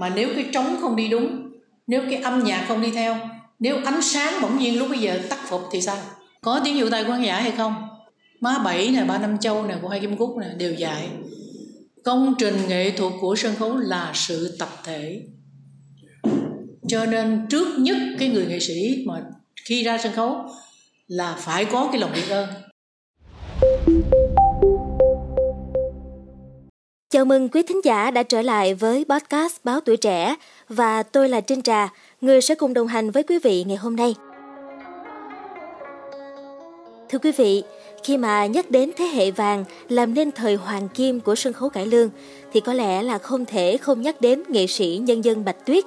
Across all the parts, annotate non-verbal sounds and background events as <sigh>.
mà nếu cái trống không đi đúng, nếu cái âm nhạc không đi theo, nếu ánh sáng bỗng nhiên lúc bây giờ tắt phục thì sao? Có tiếng dụ tay của khán giả hay không? Má bảy nè, ba năm châu nè, của hai kim cúc nè, đều dạy. Công trình nghệ thuật của sân khấu là sự tập thể. Cho nên trước nhất cái người nghệ sĩ mà khi ra sân khấu là phải có cái lòng biết ơn. Chào mừng quý thính giả đã trở lại với podcast Báo Tuổi Trẻ và tôi là Trinh Trà, người sẽ cùng đồng hành với quý vị ngày hôm nay. Thưa quý vị, khi mà nhắc đến thế hệ vàng làm nên thời hoàng kim của sân khấu cải lương thì có lẽ là không thể không nhắc đến nghệ sĩ nhân dân Bạch Tuyết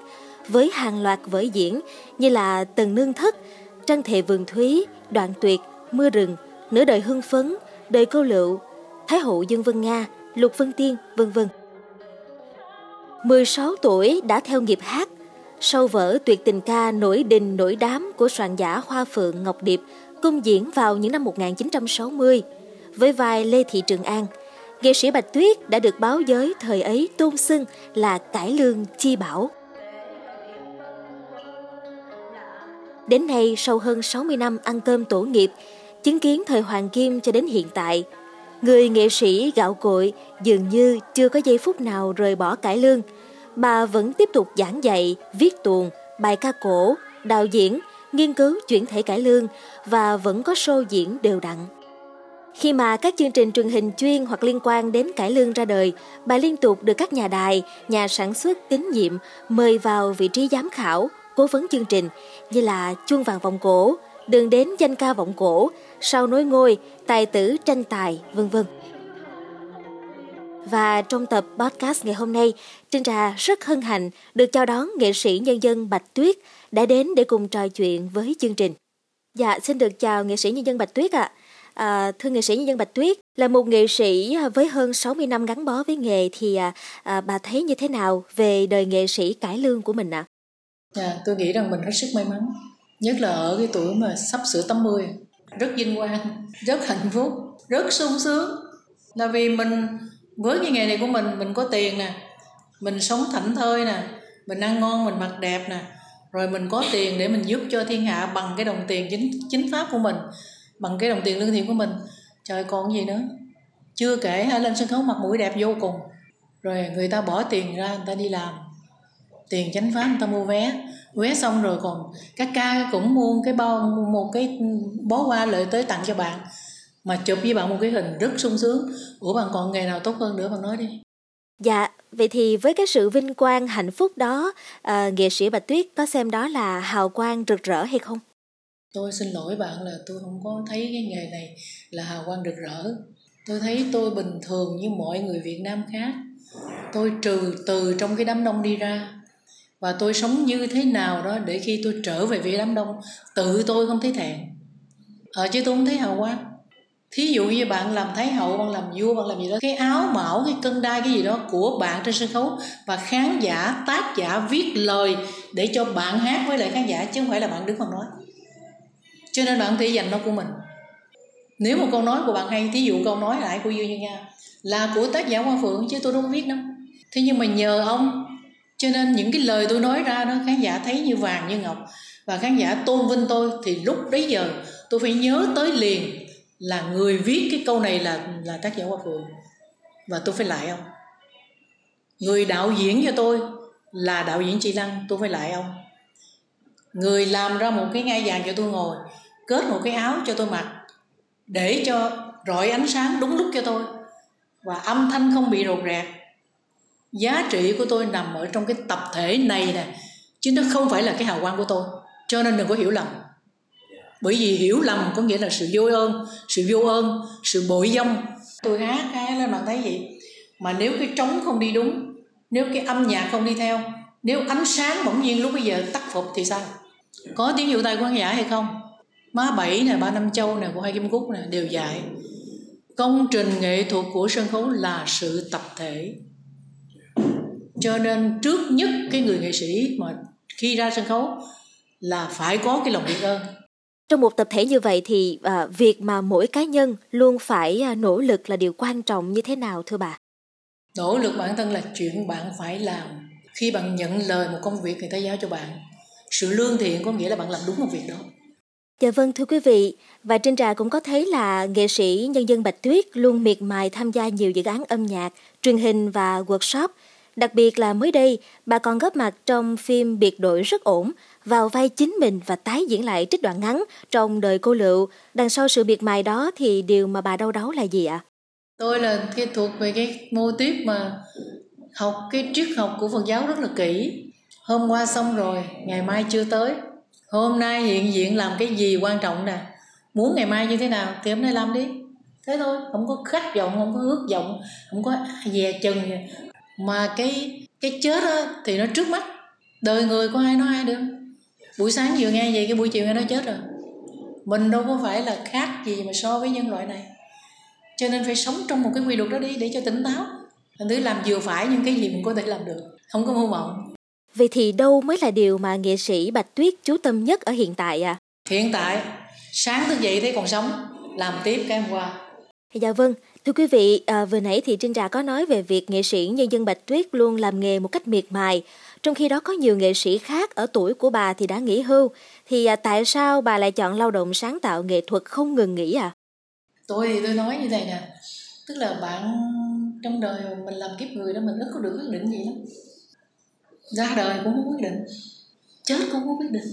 với hàng loạt vở diễn như là Tần Nương Thất, Trăng Thệ Vườn Thúy, Đoạn Tuyệt, Mưa Rừng, Nửa Đời Hưng Phấn, Đời Câu Lựu, Thái Hậu Dương Vân Nga, Lục Vân Tiên, vân vân. 16 tuổi đã theo nghiệp hát, sau vở tuyệt tình ca nổi đình nổi đám của soạn giả Hoa Phượng Ngọc Điệp cung diễn vào những năm 1960 với vai Lê Thị Trường An. Nghệ sĩ Bạch Tuyết đã được báo giới thời ấy tôn xưng là cải lương chi bảo. Đến nay, sau hơn 60 năm ăn cơm tổ nghiệp, chứng kiến thời Hoàng Kim cho đến hiện tại, người nghệ sĩ gạo cội dường như chưa có giây phút nào rời bỏ cải lương. Bà vẫn tiếp tục giảng dạy, viết tuồng, bài ca cổ, đạo diễn, nghiên cứu chuyển thể cải lương và vẫn có show diễn đều đặn. Khi mà các chương trình truyền hình chuyên hoặc liên quan đến cải lương ra đời, bà liên tục được các nhà đài, nhà sản xuất tín nhiệm mời vào vị trí giám khảo, cố vấn chương trình như là chuông vàng vòng cổ, đường đến danh ca vọng cổ, sau nối ngôi, tài tử tranh tài, vân vân. Và trong tập podcast ngày hôm nay, Trinh Trà rất hân hạnh được chào đón nghệ sĩ nhân dân Bạch Tuyết đã đến để cùng trò chuyện với chương trình. Dạ, xin được chào nghệ sĩ nhân dân Bạch Tuyết ạ. À. thưa nghệ sĩ nhân dân Bạch Tuyết, là một nghệ sĩ với hơn 60 năm gắn bó với nghề thì à, à, bà thấy như thế nào về đời nghệ sĩ cải lương của mình ạ? À? Dạ, tôi nghĩ rằng mình hết sức may mắn, nhất là ở cái tuổi mà sắp sửa 80, rất vinh quang, rất hạnh phúc, rất sung sướng. Là vì mình với cái nghề này của mình, mình có tiền nè, mình sống thảnh thơi nè, mình ăn ngon, mình mặc đẹp nè, rồi mình có tiền để mình giúp cho thiên hạ bằng cái đồng tiền chính chính pháp của mình bằng cái đồng tiền lương thiện của mình. Trời còn gì nữa? Chưa kể hay lên sân khấu mặt mũi đẹp vô cùng. Rồi người ta bỏ tiền ra người ta đi làm tiền chánh pháp người ta mua vé vé xong rồi còn các ca cũng mua cái bao một cái bó hoa lợi tới tặng cho bạn mà chụp với bạn một cái hình rất sung sướng ủa bạn còn nghề nào tốt hơn nữa bạn nói đi Dạ, vậy thì với cái sự vinh quang hạnh phúc đó, à, nghệ sĩ Bạch Tuyết có xem đó là hào quang rực rỡ hay không? Tôi xin lỗi bạn là tôi không có thấy cái nghề này là hào quang rực rỡ. Tôi thấy tôi bình thường như mọi người Việt Nam khác. Tôi trừ từ trong cái đám đông đi ra và tôi sống như thế nào đó để khi tôi trở về với đám đông, tự tôi không thấy thẹn. ở chứ tôi không thấy hào quang. Thí dụ như bạn làm thái hậu, bạn làm vua, bạn làm gì đó, cái áo mão, cái cân đai, cái gì đó của bạn trên sân khấu và khán giả, tác giả viết lời để cho bạn hát với lại khán giả, chứ không phải là bạn đứng mà nói. Cho nên bạn thể dành nó của mình. Nếu một câu nói của bạn hay, thí dụ câu nói lại của Dương Như Nga là của tác giả Hoa Phượng, chứ tôi đâu viết đâu. Thế nhưng mà nhờ ông cho nên những cái lời tôi nói ra đó, khán giả thấy như vàng như ngọc. Và khán giả tôn vinh tôi, thì lúc đấy giờ tôi phải nhớ tới liền là người viết cái câu này là là tác giả Hoa Phượng. Và tôi phải lại ông. Người đạo diễn cho tôi là đạo diễn Chị Lăng, tôi phải lại ông. Người làm ra một cái ngai vàng cho tôi ngồi, kết một cái áo cho tôi mặc, để cho rọi ánh sáng đúng lúc cho tôi. Và âm thanh không bị rột rạc giá trị của tôi nằm ở trong cái tập thể này nè, chứ nó không phải là cái hào quang của tôi. Cho nên đừng có hiểu lầm. Bởi vì hiểu lầm có nghĩa là sự vô ơn, sự vô ơn, sự bội dông. Tôi hát cái lên bạn thấy gì mà nếu cái trống không đi đúng, nếu cái âm nhạc không đi theo, nếu ánh sáng bỗng nhiên lúc bây giờ tắt phục thì sao? Có tiếng dụ tay của khán giả hay không? Má bảy nè, ba năm châu nè, của hai kim cúc nè, đều dạy. Công trình nghệ thuật của sân khấu là sự tập thể cho nên trước nhất cái người nghệ sĩ mà khi ra sân khấu là phải có cái lòng biết ơn trong một tập thể như vậy thì à, việc mà mỗi cá nhân luôn phải à, nỗ lực là điều quan trọng như thế nào thưa bà? Nỗ lực bản thân là chuyện bạn phải làm. khi bạn nhận lời một công việc người ta giao cho bạn sự lương thiện có nghĩa là bạn làm đúng một việc đó Dạ vâng thưa quý vị, và trên trà cũng có thấy là nghệ sĩ nhân dân Bạch Tuyết luôn miệt mài tham gia nhiều dự án âm nhạc, truyền hình và workshop. Đặc biệt là mới đây, bà còn góp mặt trong phim Biệt đội rất ổn, vào vai chính mình và tái diễn lại trích đoạn ngắn trong đời cô Lựu. Đằng sau sự biệt mài đó thì điều mà bà đau đáu là gì ạ? Tôi là cái thuộc về cái mô tiếp mà học cái triết học của Phật giáo rất là kỹ. Hôm qua xong rồi, ngày mai chưa tới hôm nay hiện diện làm cái gì quan trọng nè muốn ngày mai như thế nào thì hôm nay làm đi thế thôi không có khát vọng không có ước vọng không có dè chừng mà cái cái chết á, thì nó trước mắt. Đời người có ai nói ai được. Buổi sáng vừa nghe vậy cái buổi chiều nghe nó chết rồi. Mình đâu có phải là khác gì mà so với nhân loại này. Cho nên phải sống trong một cái quy luật đó đi để cho tỉnh táo. Thành thứ làm vừa phải những cái gì mình có thể làm được. Không có mơ mộng. Vậy thì đâu mới là điều mà nghệ sĩ Bạch Tuyết chú tâm nhất ở hiện tại à? Hiện tại, sáng thức dậy thấy còn sống, làm tiếp cái hôm qua. Dạ vâng, thưa quý vị, à, vừa nãy thì Trinh Trà có nói về việc nghệ sĩ nhân dân Bạch Tuyết luôn làm nghề một cách miệt mài, trong khi đó có nhiều nghệ sĩ khác ở tuổi của bà thì đã nghỉ hưu. Thì à, tại sao bà lại chọn lao động sáng tạo nghệ thuật không ngừng nghỉ à? Tôi thì tôi nói như này nè, tức là bạn trong đời mình làm kiếp người đó mình rất có được quyết định gì lắm ra đời cũng không quyết định chết cũng không quyết định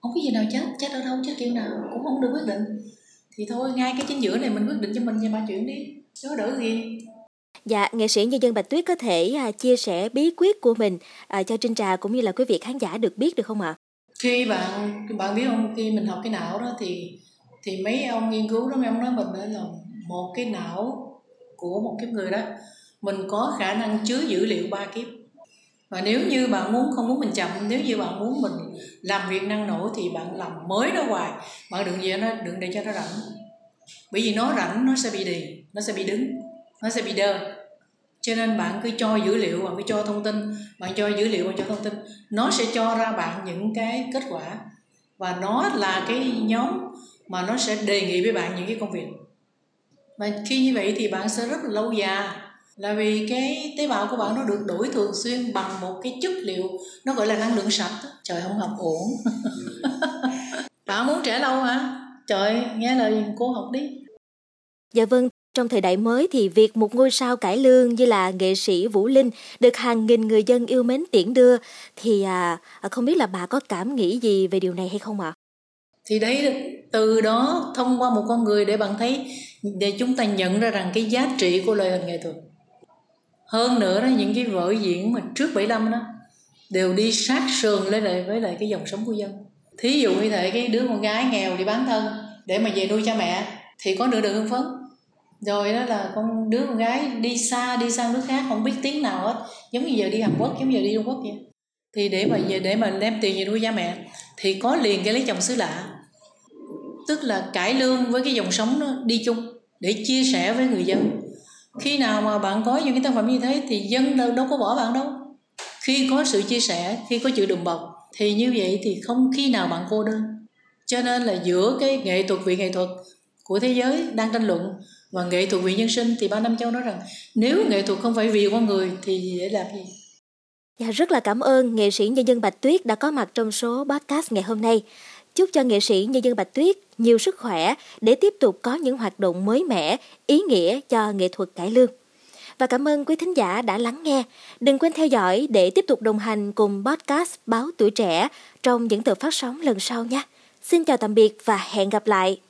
không có gì nào chết chết ở đâu chết kiểu nào cũng không được quyết định thì thôi ngay cái chính giữa này mình quyết định cho mình và ba chuyện đi chứ đỡ gì. Dạ, nghệ sĩ nhân dân Bạch Tuyết có thể à, chia sẻ bí quyết của mình à, cho Trinh Trà cũng như là quý vị khán giả được biết được không ạ? Khi bạn bạn biết không, khi mình học cái não đó thì thì mấy ông nghiên cứu đó mấy ông nói mình đó là một cái não của một kiếp người đó. Mình có khả năng chứa dữ liệu ba kiếp và nếu như bạn muốn, không muốn mình chậm, nếu như bạn muốn mình làm việc năng nổ thì bạn làm mới nó hoài. Bạn đừng gì nó, đừng để cho nó rảnh. Bởi vì nó rảnh, nó sẽ bị đi nó sẽ bị đứng, nó sẽ bị đơ. Cho nên bạn cứ cho dữ liệu, bạn cứ cho thông tin, bạn cho dữ liệu, bạn cho thông tin. Nó sẽ cho ra bạn những cái kết quả. Và nó là cái nhóm mà nó sẽ đề nghị với bạn những cái công việc. Và khi như vậy thì bạn sẽ rất là lâu dài là vì cái tế bào của bạn nó được đổi thường xuyên bằng một cái chất liệu nó gọi là năng lượng sạch trời không học ổn <laughs> bạn muốn trẻ lâu hả trời nghe lời cô học đi dạ vâng trong thời đại mới thì việc một ngôi sao cải lương như là nghệ sĩ Vũ Linh được hàng nghìn người dân yêu mến tiễn đưa thì à, không biết là bà có cảm nghĩ gì về điều này hay không ạ? À? Thì đấy từ đó thông qua một con người để bạn thấy để chúng ta nhận ra rằng cái giá trị của lời hình nghệ thuật hơn nữa đó, những cái vở diễn mà trước 75 đó, đều đi sát sườn lên lại, với lại cái dòng sống của dân. Thí dụ như thể cái đứa con gái nghèo đi bán thân, để mà về nuôi cha mẹ, thì có nửa đường hưng phấn. Rồi đó là con đứa con gái đi xa, đi sang nước khác, không biết tiếng nào hết. Giống như giờ đi hàn quốc, giống như giờ đi trung quốc vậy. Thì để mà về, để mà đem tiền về nuôi cha mẹ, thì có liền cái lấy chồng xứ lạ. Tức là cải lương với cái dòng sống đó đi chung, để chia sẻ với người dân khi nào mà bạn có những cái tác phẩm như thế thì dân đâu, đâu có bỏ bạn đâu. Khi có sự chia sẻ khi có chữ đùm bọc thì như vậy thì không khi nào bạn cô đơn. Cho nên là giữa cái nghệ thuật vị nghệ thuật của thế giới đang tranh luận và nghệ thuật vị nhân sinh thì ba năm châu nói rằng nếu nghệ thuật không phải vì con người thì để làm gì? Dạ, rất là cảm ơn nghệ sĩ nhân dân Bạch Tuyết đã có mặt trong số podcast ngày hôm nay. Chúc cho nghệ sĩ nhân dân Bạch Tuyết nhiều sức khỏe để tiếp tục có những hoạt động mới mẻ, ý nghĩa cho nghệ thuật cải lương. Và cảm ơn quý thính giả đã lắng nghe. Đừng quên theo dõi để tiếp tục đồng hành cùng podcast Báo Tuổi Trẻ trong những tờ phát sóng lần sau nha. Xin chào tạm biệt và hẹn gặp lại.